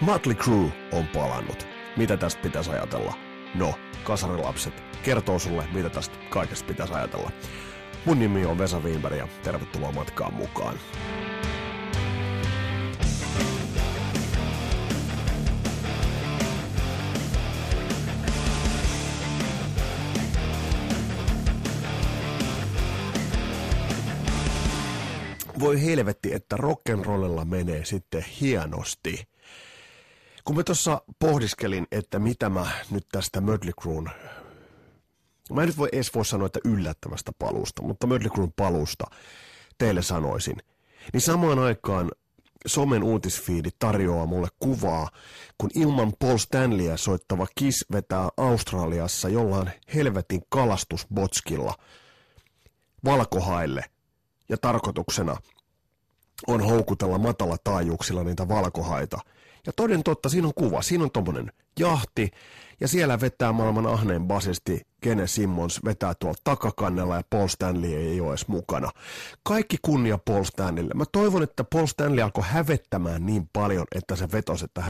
Motley Crue on palannut. Mitä tästä pitäisi ajatella? No, kasarilapset kertoo sulle, mitä tästä kaikesta pitäisi ajatella. Mun nimi on Vesa Wienberg ja tervetuloa matkaan mukaan. Voi helvetti, että rock'n'rollilla menee sitten hienosti. Kun mä tuossa pohdiskelin, että mitä mä nyt tästä Mötley Cruen, mä en nyt voi edes voi sanoa, että yllättävästä palusta, mutta Mötley Cruen palusta teille sanoisin, niin samaan aikaan somen uutisfiidi tarjoaa mulle kuvaa, kun ilman Paul Stanleyä soittava Kiss vetää Australiassa jollain helvetin kalastusbotskilla valkohaille. Ja tarkoituksena on houkutella matala taajuuksilla niitä valkohaita – ja toden totta, siinä on kuva. Siinä on tommonen jahti, ja siellä vetää maailman ahneen basisti Gene Simmons vetää tuolta takakannella ja Paul Stanley ei ole edes mukana. Kaikki kunnia Paul Stanleylle. Mä toivon, että Paul Stanley alkoi hävettämään niin paljon, että se vetosi, että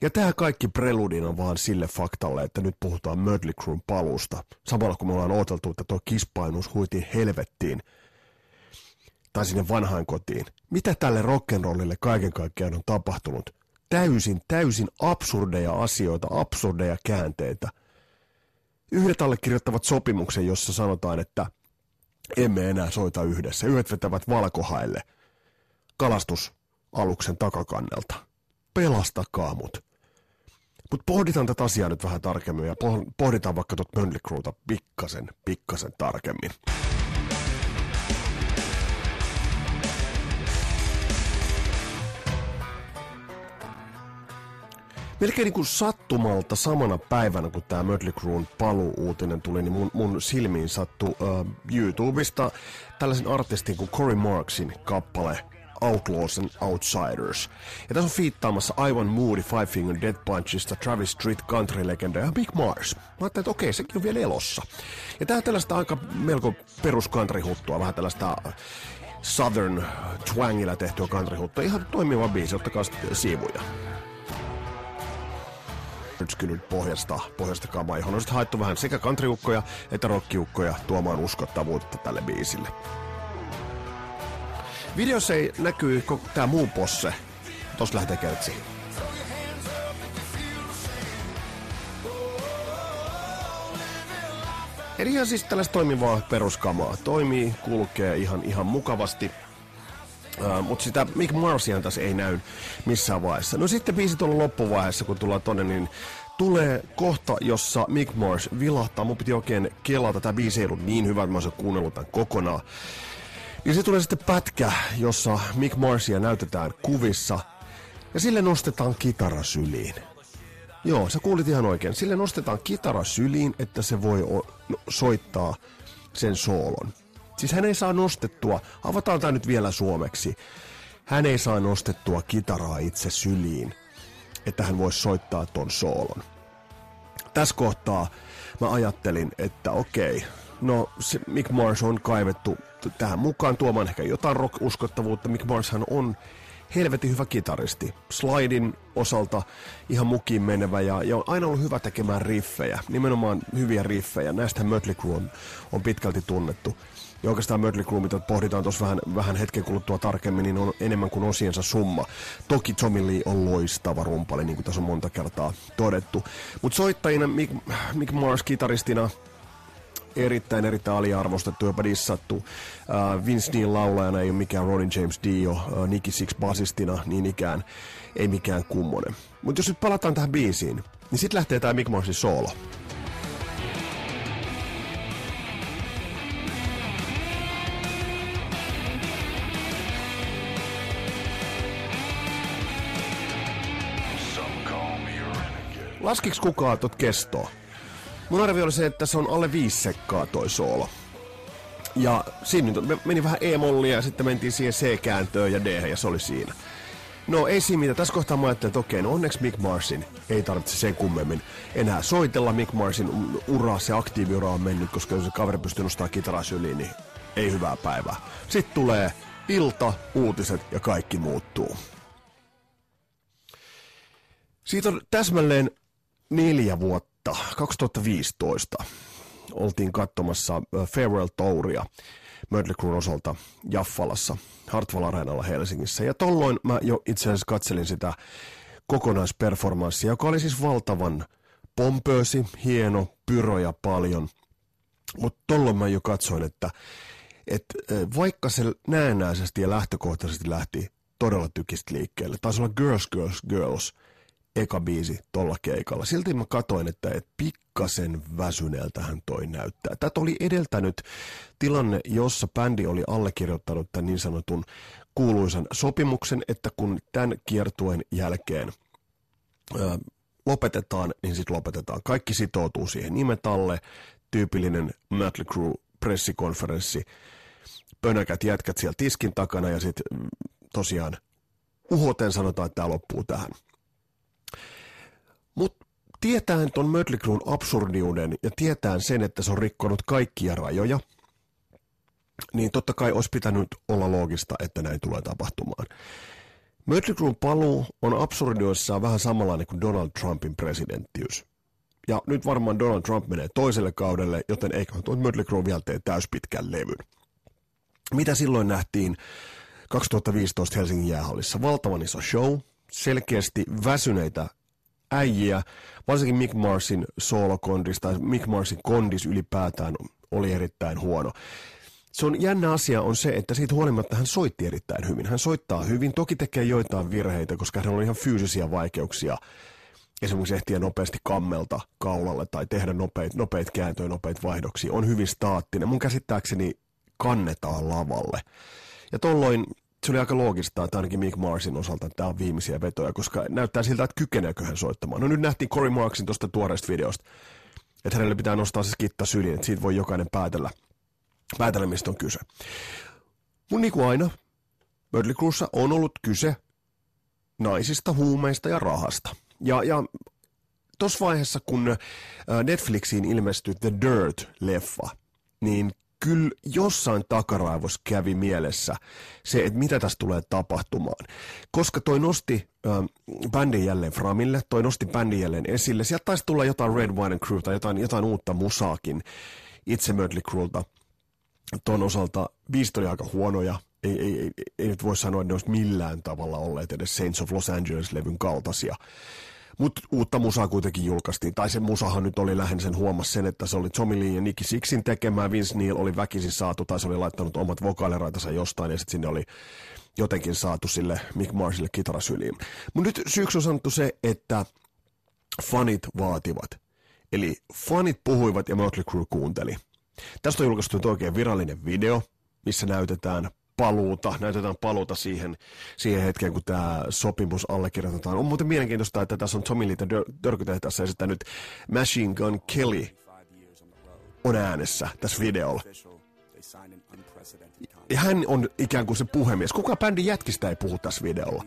ja tämä kaikki preludina vaan sille faktalle, että nyt puhutaan Mötley Cruen palusta. Samalla kun me ollaan odoteltu, että tuo kispainus huitiin helvettiin – tai sinne vanhaan kotiin. Mitä tälle rock'n'rollille kaiken kaikkiaan on tapahtunut? Täysin, täysin absurdeja asioita, absurdeja käänteitä. Yhdet allekirjoittavat sopimuksen, jossa sanotaan, että emme enää soita yhdessä. Yhdet vetävät valkohaille kalastusaluksen takakannelta. Pelastakaa mut. Mutta pohditaan tätä asiaa nyt vähän tarkemmin ja pohditaan vaikka tuot Möndli pikkasen, pikkasen tarkemmin. Melkein niin kuin sattumalta samana päivänä, kun tämä Mötley Cruen paluu-uutinen tuli, niin mun, mun silmiin sattui uh, YouTubesta tällaisen artistin kuin Cory Marksin kappale Outlaws and Outsiders. Ja tässä on fiittaamassa aivan moody Five Finger Dead Punchista Travis Street country-legenda ja Big Mars. Mä ajattelin, että okei, sekin on vielä elossa. Ja tää on tällaista aika melko perus country-huttua, vähän tällaista Southern twangilla tehtyä country-huttua. Ihan toimiva biisi, ottakaa siivuja rytskynyt pohjasta, pohjasta kamaa, johon on sitten haettu vähän sekä kantriukkoja että rockiukkoja tuomaan uskottavuutta tälle biisille. Videossa ei näkyy tämä muu posse. Tossa lähtee kertsiin. Eli ihan siis tällaista toimivaa peruskamaa. Toimii, kulkee ihan, ihan mukavasti. Uh, mutta sitä Mick Marsian tässä ei näy missään vaiheessa. No sitten biisit on loppuvaiheessa, kun tullaan tonne, niin tulee kohta, jossa Mick Mars vilahtaa. Mun piti oikein kelata, tämä biisi ei ollut niin hyvä, että mä olisin kuunnellut tämän kokonaan. Niin se tulee sitten pätkä, jossa Mick Marsia näytetään kuvissa, ja sille nostetaan kitara syliin. Joo, sä kuulit ihan oikein. Sille nostetaan kitara syliin, että se voi no, soittaa sen soolon. Siis hän ei saa nostettua, avataan tämä nyt vielä suomeksi, hän ei saa nostettua kitaraa itse syliin, että hän voisi soittaa ton soolon. Tässä kohtaa mä ajattelin, että okei, no se Mick Mars on kaivettu tähän mukaan tuomaan ehkä jotain rock-uskottavuutta. Mick Marshan on helvetin hyvä kitaristi. Slidin osalta ihan mukiin menevä ja, ja on aina ollut hyvä tekemään riffejä, nimenomaan hyviä riffejä. Näistähän Mötley on, on pitkälti tunnettu. Ja oikeastaan Mötley Crue, mitä pohditaan tuossa vähän, vähän hetken kuluttua tarkemmin, niin on enemmän kuin osiensa summa. Toki Tommy Lee on loistava rumpali, niin kuin tässä on monta kertaa todettu. Mutta soittajina Mick, Mick Mars kitaristina erittäin, erittäin aliarvostettu, jopa dissattu. Uh, Vince Neil laulajana ei ole mikään Ronnie James Dio, uh, Nicky Six basistina niin ikään ei mikään kummonen. Mutta jos nyt palataan tähän biisiin, niin sitten lähtee tämä Mick Marsin soolo. Laskiks kukaan tot kestoa? Mun arvio oli se, että se on alle viisi sekkaa toi soolo. Ja siinä nyt meni vähän E-mollia ja sitten mentiin siihen C-kääntöön ja D ja se oli siinä. No ei siinä mitään. Tässä kohtaa mä ajattelin, että okei, no onneksi Mick Marsin ei tarvitse sen kummemmin enää soitella. Mick Marsin ura, se aktiiviura on mennyt, koska jos se kaveri pystyy nostamaan kitaraa syliin, niin ei hyvää päivää. Sitten tulee ilta, uutiset ja kaikki muuttuu. Siitä on täsmälleen neljä vuotta, 2015, oltiin katsomassa Farewell Touria Mötley Cruen osalta Jaffalassa, Hartwall Areenalla Helsingissä. Ja tolloin mä jo itse asiassa katselin sitä kokonaisperformanssia, joka oli siis valtavan pompöösi, hieno, pyroja paljon. Mutta tolloin mä jo katsoin, että, että vaikka se näennäisesti ja lähtökohtaisesti lähti todella tykistä liikkeelle, taisi olla Girls, Girls, Girls, eka biisi tolla keikalla. Silti mä katoin, että et pikkasen väsyneeltähän toi näyttää. Tätä oli edeltänyt tilanne, jossa bändi oli allekirjoittanut tämän niin sanotun kuuluisan sopimuksen, että kun tämän kiertuen jälkeen ää, lopetetaan, niin sitten lopetetaan. Kaikki sitoutuu siihen nimet alle, tyypillinen Mötley Crue pressikonferenssi, pönäkät jätkät siellä tiskin takana ja sitten mm, tosiaan uhoten sanotaan, että tämä loppuu tähän. Mutta tietään ton Mötley Cruen absurdiuden ja tietään sen, että se on rikkonut kaikkia rajoja, niin totta kai olisi pitänyt olla loogista, että näin tulee tapahtumaan. Mötley paluu on absurdioissaan vähän samanlainen kuin Donald Trumpin presidenttiys. Ja nyt varmaan Donald Trump menee toiselle kaudelle, joten eiköhän tuo Mötley Crue vielä tee täyspitkän levyn. Mitä silloin nähtiin 2015 Helsingin jäähallissa? Valtavan iso show, selkeästi väsyneitä äijiä, varsinkin Mick Marsin soolokondis tai Mick Marsin kondis ylipäätään oli erittäin huono. Se on jännä asia on se, että siitä huolimatta hän soitti erittäin hyvin. Hän soittaa hyvin, toki tekee joitain virheitä, koska hän on ihan fyysisiä vaikeuksia. Esimerkiksi ehtiä nopeasti kammelta kaulalle tai tehdä nopeit, nopeit kääntöjä, nopeit vaihdoksia. On hyvin staattinen. Mun käsittääkseni kannetaan lavalle. Ja tolloin se oli aika loogista, että ainakin Mick Marsin osalta tämä on viimeisiä vetoja, koska näyttää siltä, että kykeneekö hän soittamaan. No nyt nähtiin Cory Marksin tuosta tuoreesta videosta, että hänelle pitää nostaa se skitta syliin, että siitä voi jokainen päätellä, päätellä mistä on kyse. Mun niin kuin aina, Mötley Cruessa on ollut kyse naisista, huumeista ja rahasta. Ja, ja tuossa vaiheessa, kun Netflixiin ilmestyi The Dirt-leffa, niin kyllä jossain takaraivossa kävi mielessä se, että mitä tässä tulee tapahtumaan. Koska toi nosti äh, bändin jälleen Framille, toi nosti bändin jälleen esille. Sieltä taisi tulla jotain Red Wine and Crew tai jotain, jotain uutta musaakin itse Mötley Crewlta. Ton osalta biisit oli aika huonoja. Ei, ei, ei, ei nyt voi sanoa, että ne olisi millään tavalla olleet edes Saints of Los Angeles-levyn kaltaisia. Mutta uutta musaa kuitenkin julkaistiin. Tai se musahan nyt oli lähinnä sen huomasi sen, että se oli Tommy Lee ja Nicky Sixin tekemään. Vince Neil oli väkisin saatu, tai se oli laittanut omat vokaaliraitansa jostain, ja sitten sinne oli jotenkin saatu sille Mick Marsille kitarasyliin. Mutta nyt syyksi on sanottu se, että fanit vaativat. Eli fanit puhuivat ja Mötley Crue kuunteli. Tästä on julkaistu oikein virallinen video, missä näytetään paluuta, näytetään paluuta siihen, siihen hetkeen, kun tämä sopimus allekirjoitetaan. On muuten mielenkiintoista, että tässä on Tommy Lee Dörkytehtässä esittänyt Machine Gun Kelly on äänessä tässä videolla. Hän on ikään kuin se puhemies. Kuka bändin jätkistä ei puhu tässä videolla?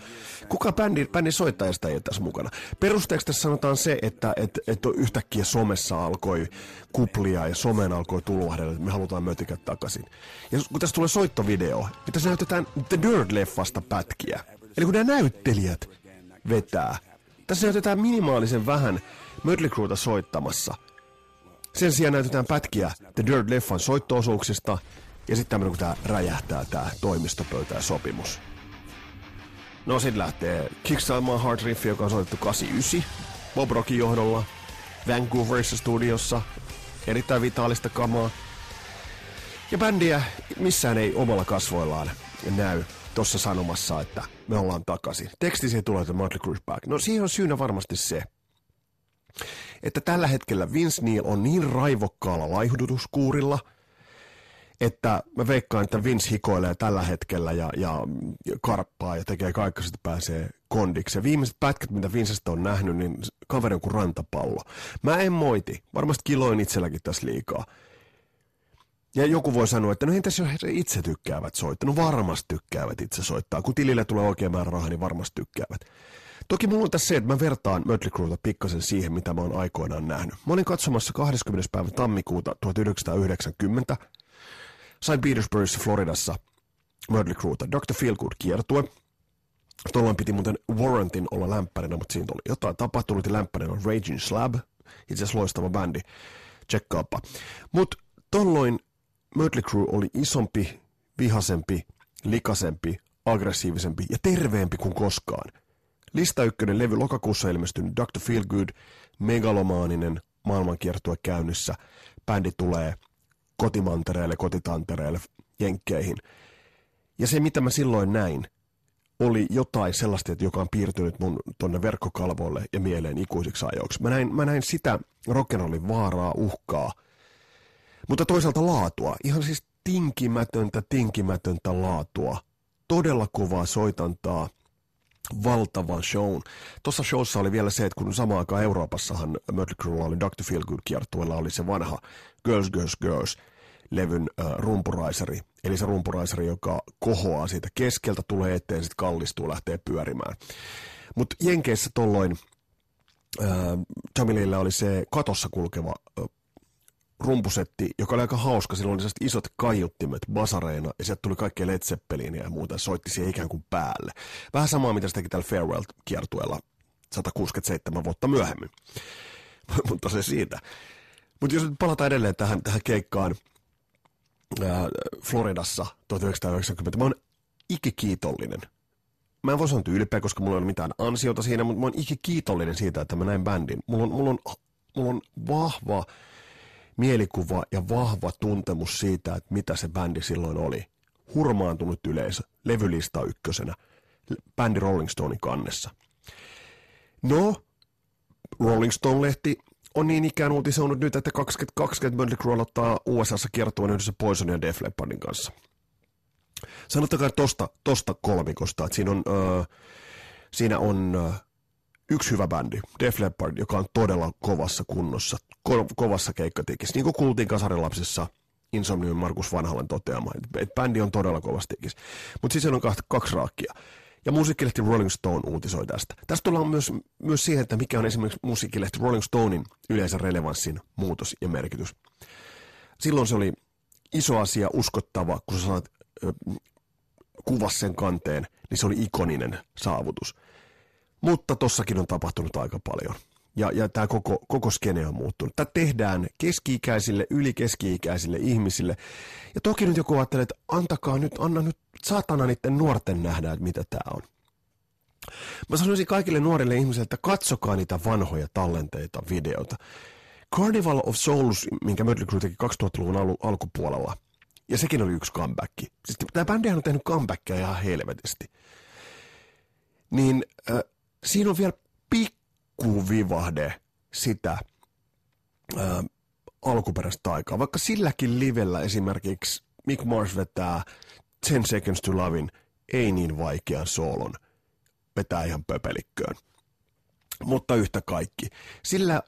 Kuka bändin, bändin soittajasta ei ole tässä mukana? Perusteeksi tässä sanotaan se, että et, et yhtäkkiä somessa alkoi kuplia ja someen alkoi tulvahdella, että me halutaan mötikät takaisin. Ja kun tässä tulee soittovideo, niin tässä näytetään The Dirt-leffasta pätkiä. Eli kun nämä näyttelijät vetää, tässä näytetään minimaalisen vähän Mötley Crueta soittamassa. Sen sijaan näytetään pätkiä The Dirt-leffan soittoosuuksista ja sitten tämmöinen, kun tää räjähtää tää toimistopöytä ja sopimus. No sit lähtee Kickstart My Heart Riff, joka on soitettu 89 Bob Rockin johdolla Vancouverissa studiossa. Erittäin vitaalista kamaa. Ja bändiä missään ei omalla kasvoillaan näy tuossa sanomassa, että me ollaan takaisin. Teksti siihen tulee, että Motley Crue back. No siihen on syynä varmasti se, että tällä hetkellä Vince Neil on niin raivokkaalla laihdutuskuurilla – että mä veikkaan, että Vince hikoilee tällä hetkellä ja, ja karppaa ja tekee kaikki, että pääsee kondiksi. Ja viimeiset pätkät, mitä Vincestä on nähnyt, niin kaveri on kuin rantapallo. Mä en moiti. Varmasti kiloin itselläkin tässä liikaa. Ja joku voi sanoa, että no entäs jos he itse tykkäävät soittaa? No varmasti tykkäävät itse soittaa. Kun tilille tulee oikein määrä rahaa, niin varmasti tykkäävät. Toki mulla on tässä se, että mä vertaan Mötley Crueta pikkasen siihen, mitä mä oon aikoinaan nähnyt. Mä olin katsomassa 20. päivä tammikuuta 1990 St. Petersburgissa Floridassa Mötley Crueta, Dr. Feelgood kiertue. Tuolloin piti muuten Warrantin olla lämpärinä, mutta siinä oli jotain tapahtunut ja lämpärinä on Raging Slab. Itse asiassa loistava bändi. Tsekkaappa. Mutta tolloin Mötley Crue oli isompi, vihasempi, likasempi, aggressiivisempi ja terveempi kuin koskaan. Lista ykkönen levy lokakuussa ilmestynyt Dr. Feelgood, megalomaaninen maailmankiertue käynnissä. Bändi tulee kotimantereelle, kotitantereelle, jenkkeihin. Ja se, mitä mä silloin näin, oli jotain sellaista, joka on piirtynyt mun tonne verkkokalvoille ja mieleen ikuisiksi ajoiksi. Mä näin, mä näin sitä rock'n'rollin vaaraa, uhkaa, mutta toisaalta laatua. Ihan siis tinkimätöntä, tinkimätöntä laatua. Todella kovaa soitantaa, valtavan shown. Tuossa showssa oli vielä se, että kun samaan aikaan Euroopassahan Mötley oli Dr. Feelgood kiertueella oli se vanha Girls, Girls, Girls levyn äh, rumpuraiseri. Eli se rumpuraiseri, joka kohoaa siitä keskeltä, tulee eteen, sitten kallistuu, lähtee pyörimään. Mutta Jenkeissä tolloin äh, Jamililla oli se katossa kulkeva äh, rumpusetti, joka oli aika hauska. Sillä oli isot kaiuttimet basareina ja sieltä tuli kaikkea Led Zeppelinia ja muuta. Soitti siihen ikään kuin päälle. Vähän samaa, mitä se teki tällä Farewell-kiertueella 167 vuotta myöhemmin. Mutta se siitä. Mutta jos nyt palataan edelleen tähän, tähän keikkaan Floridassa 1990, mä oon ikikiitollinen. Mä en voi sanoa ylpeä, koska mulla ei ole mitään ansiota siinä, mutta mä oon ikikiitollinen siitä, että mä näin bändin. Mulla on, mulla on, mulla on vahva mielikuva ja vahva tuntemus siitä, että mitä se bändi silloin oli. Hurmaantunut yleisö, levylista ykkösenä, bändi Rolling Stonein kannessa. No, Rolling Stone-lehti on niin ikään uutisoinut nyt, että 2020 Mötley Crue aloittaa USAssa kiertueen yhdessä Poison ja Def Leppardin kanssa. Sanottakaa tosta, tosta kolmikosta, että siinä on, äh, siinä on äh, yksi hyvä bändi, Def Leppard, joka on todella kovassa kunnossa, ko- kovassa keikkatikissa. Niin kuin kuultiin Kasarilapsissa Insomnium Markus Vanhalan toteama, että bändi on todella kovassa tikis. Mutta siis on kaksi, kaksi raakkia. Ja musiikkilehti Rolling Stone uutisoi tästä. Tästä tullaan myös, myös siihen, että mikä on esimerkiksi musiikkilehti Rolling Stonein yleensä relevanssin muutos ja merkitys. Silloin se oli iso asia, uskottava, kun sä saat äh, kuvas sen kanteen, niin se oli ikoninen saavutus. Mutta tossakin on tapahtunut aika paljon. Ja, ja tämä koko, koko skene on muuttunut. Tämä tehdään keski-ikäisille, yli keski-ikäisille ihmisille. Ja toki nyt joku ajattelee, että antakaa nyt, anna nyt saatana niiden nuorten nähdä, että mitä tämä on. Mä sanoisin kaikille nuorille ihmisille, että katsokaa niitä vanhoja tallenteita, videoita. Carnival of Souls, minkä Mötley Crue teki 2000-luvun al- alkupuolella, ja sekin oli yksi comeback. Siis tämä bändihän on tehnyt comebackia ihan helvetisti. Niin äh, siinä on vielä pikku vivahde sitä ää, alkuperäistä aikaa. Vaikka silläkin livellä esimerkiksi Mick Mars vetää 10 Seconds to Lovin ei niin vaikean soolon, vetää ihan pöpelikköön. Mutta yhtä kaikki. Sillä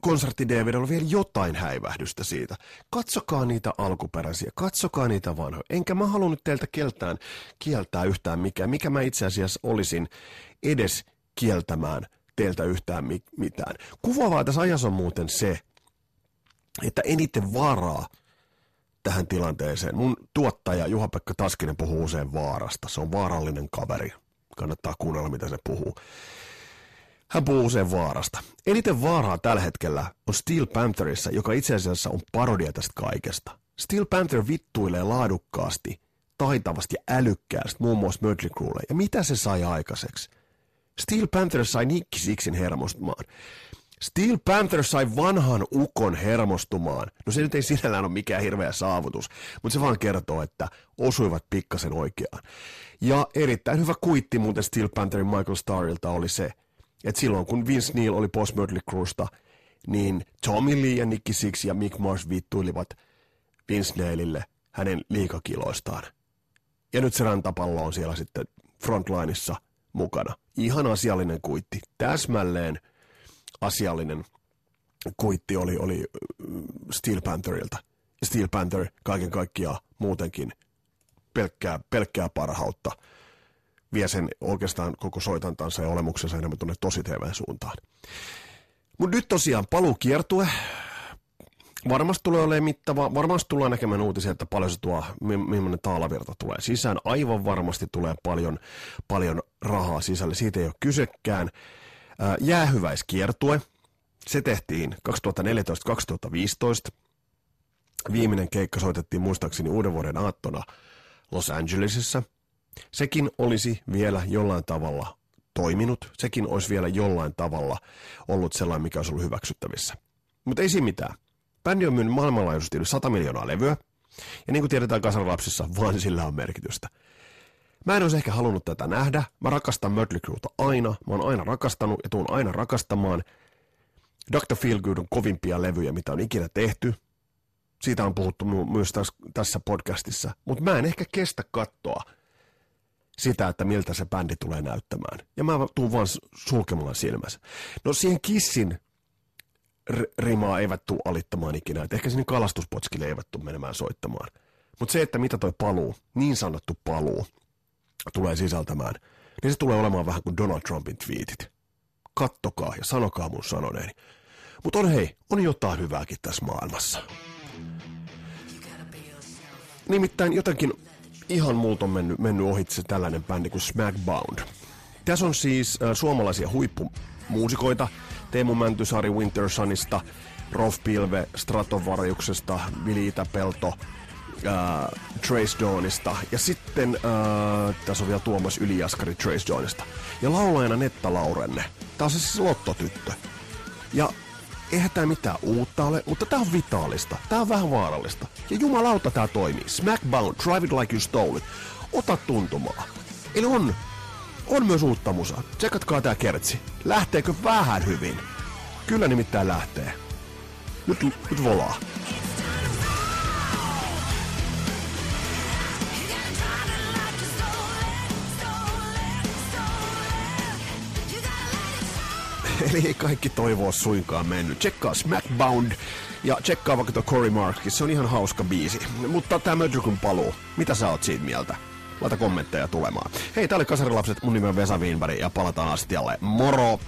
konsertti DVD on vielä jotain häivähdystä siitä. Katsokaa niitä alkuperäisiä, katsokaa niitä vanhoja. Enkä mä halunnut teiltä keltään kieltää yhtään mikä, mikä mä itse asiassa olisin edes kieltämään teiltä yhtään mi- mitään. Kuvaavaa tässä ajassa on muuten se, että eniten varaa tähän tilanteeseen. Mun tuottaja Juha-Pekka Taskinen puhuu usein vaarasta. Se on vaarallinen kaveri. Kannattaa kuunnella, mitä se puhuu. Hän puhuu usein vaarasta. Eniten vaaraa tällä hetkellä on Steel Pantherissa, joka itse asiassa on parodia tästä kaikesta. Steel Panther vittuilee laadukkaasti, taitavasti ja älykkäästi muun muassa Mötley. Ja mitä se sai aikaiseksi? Steel Panther sai Nick Sixin hermostumaan. Steel Panther sai vanhan ukon hermostumaan. No se nyt ei sinällään ole mikään hirveä saavutus, mutta se vaan kertoo, että osuivat pikkasen oikeaan. Ja erittäin hyvä kuitti muuten Steel Pantherin Michael Starrilta oli se, että silloin kun Vince Neil oli post Mötley Cruesta, niin Tommy Lee ja Nicky Six ja Mick Mars vittuilivat Vince Neilille hänen liikakiloistaan. Ja nyt se rantapallo on siellä sitten frontlineissa mukana. Ihan asiallinen kuitti. Täsmälleen asiallinen kuitti oli, oli Steel Pantherilta. Steel Panther kaiken kaikkiaan muutenkin pelkkää, pelkkää parhautta vie sen oikeastaan koko soitantansa ja olemuksensa enemmän tuonne tosi TV-suuntaan. Mutta nyt tosiaan paluu kiertue. Varmasti tulee olemaan mittava, varmasti tullaan näkemään uutisia, että paljon se tuo, millainen taalavirta tulee sisään. Aivan varmasti tulee paljon, paljon rahaa sisälle, siitä ei ole kysekään. Jäähyväiskiertue, se tehtiin 2014-2015. Viimeinen keikka soitettiin muistaakseni uuden vuoden aattona Los Angelesissa. Sekin olisi vielä jollain tavalla toiminut, sekin olisi vielä jollain tavalla ollut sellainen, mikä olisi ollut hyväksyttävissä. Mutta ei siinä mitään. Bändi on myynyt maailmanlaajuisesti yli 100 miljoonaa levyä, ja niin kuin tiedetään kasarilapsissa, vaan sillä on merkitystä. Mä en olisi ehkä halunnut tätä nähdä. Mä rakastan Mötley Crueta aina. Mä oon aina rakastanut ja tuun aina rakastamaan. Dr. Feelgood on kovimpia levyjä, mitä on ikinä tehty. Siitä on puhuttu myös tässä podcastissa. Mutta mä en ehkä kestä kattoa sitä, että miltä se bändi tulee näyttämään. Ja mä tuun vaan sulkemaan silmässä. No siihen Kissin rimaa eivät tule alittamaan ikinä. Et ehkä sinne kalastuspotskille eivät tule menemään soittamaan. Mutta se, että mitä toi paluu, niin sanottu paluu, tulee sisältämään, niin se tulee olemaan vähän kuin Donald Trumpin tweetit. Kattokaa ja sanokaa mun sanoneeni. Mutta on hei, on jotain hyvääkin tässä maailmassa. Nimittäin jotenkin ihan multa on mennyt, mennyt ohitse tällainen bändi kuin Smackbound. Tässä on siis äh, suomalaisia huippumuusikoita, Teemu Mäntysaari Wintersunista, Rolf Pilve Stratovariuksesta, Vili Itäpelto, äh, Trace Dawnista ja sitten äh, tässä on vielä Tuomas Ylijaskari Trace Dawnista. Ja laulajana Netta Laurenne. Tää on siis lottotyttö. Ja eihän tää mitään uutta ole, mutta tää on vitaalista. Tää on vähän vaarallista. Ja jumalauta tää toimii. Smackbound, Drive It Like You Stole It. Ota tuntumaa. Eli on on myös uutta musaa. Tsekatkaa tää kertsi. Lähteekö vähän hyvin? Kyllä nimittäin lähtee. Nyt, nyt volaa. Eli ei kaikki toivoa suinkaan mennyt. Tsekkaa Smackbound ja tsekkaa vaikka tuo Cory Marks, se on ihan hauska biisi. Mutta tämä Mödrykun paluu, mitä sä oot siitä mieltä? Laita kommentteja tulemaan. Hei, tää oli Kasarilapset, mun nimi on Vesa Wienberg ja palataan astialle. Moro!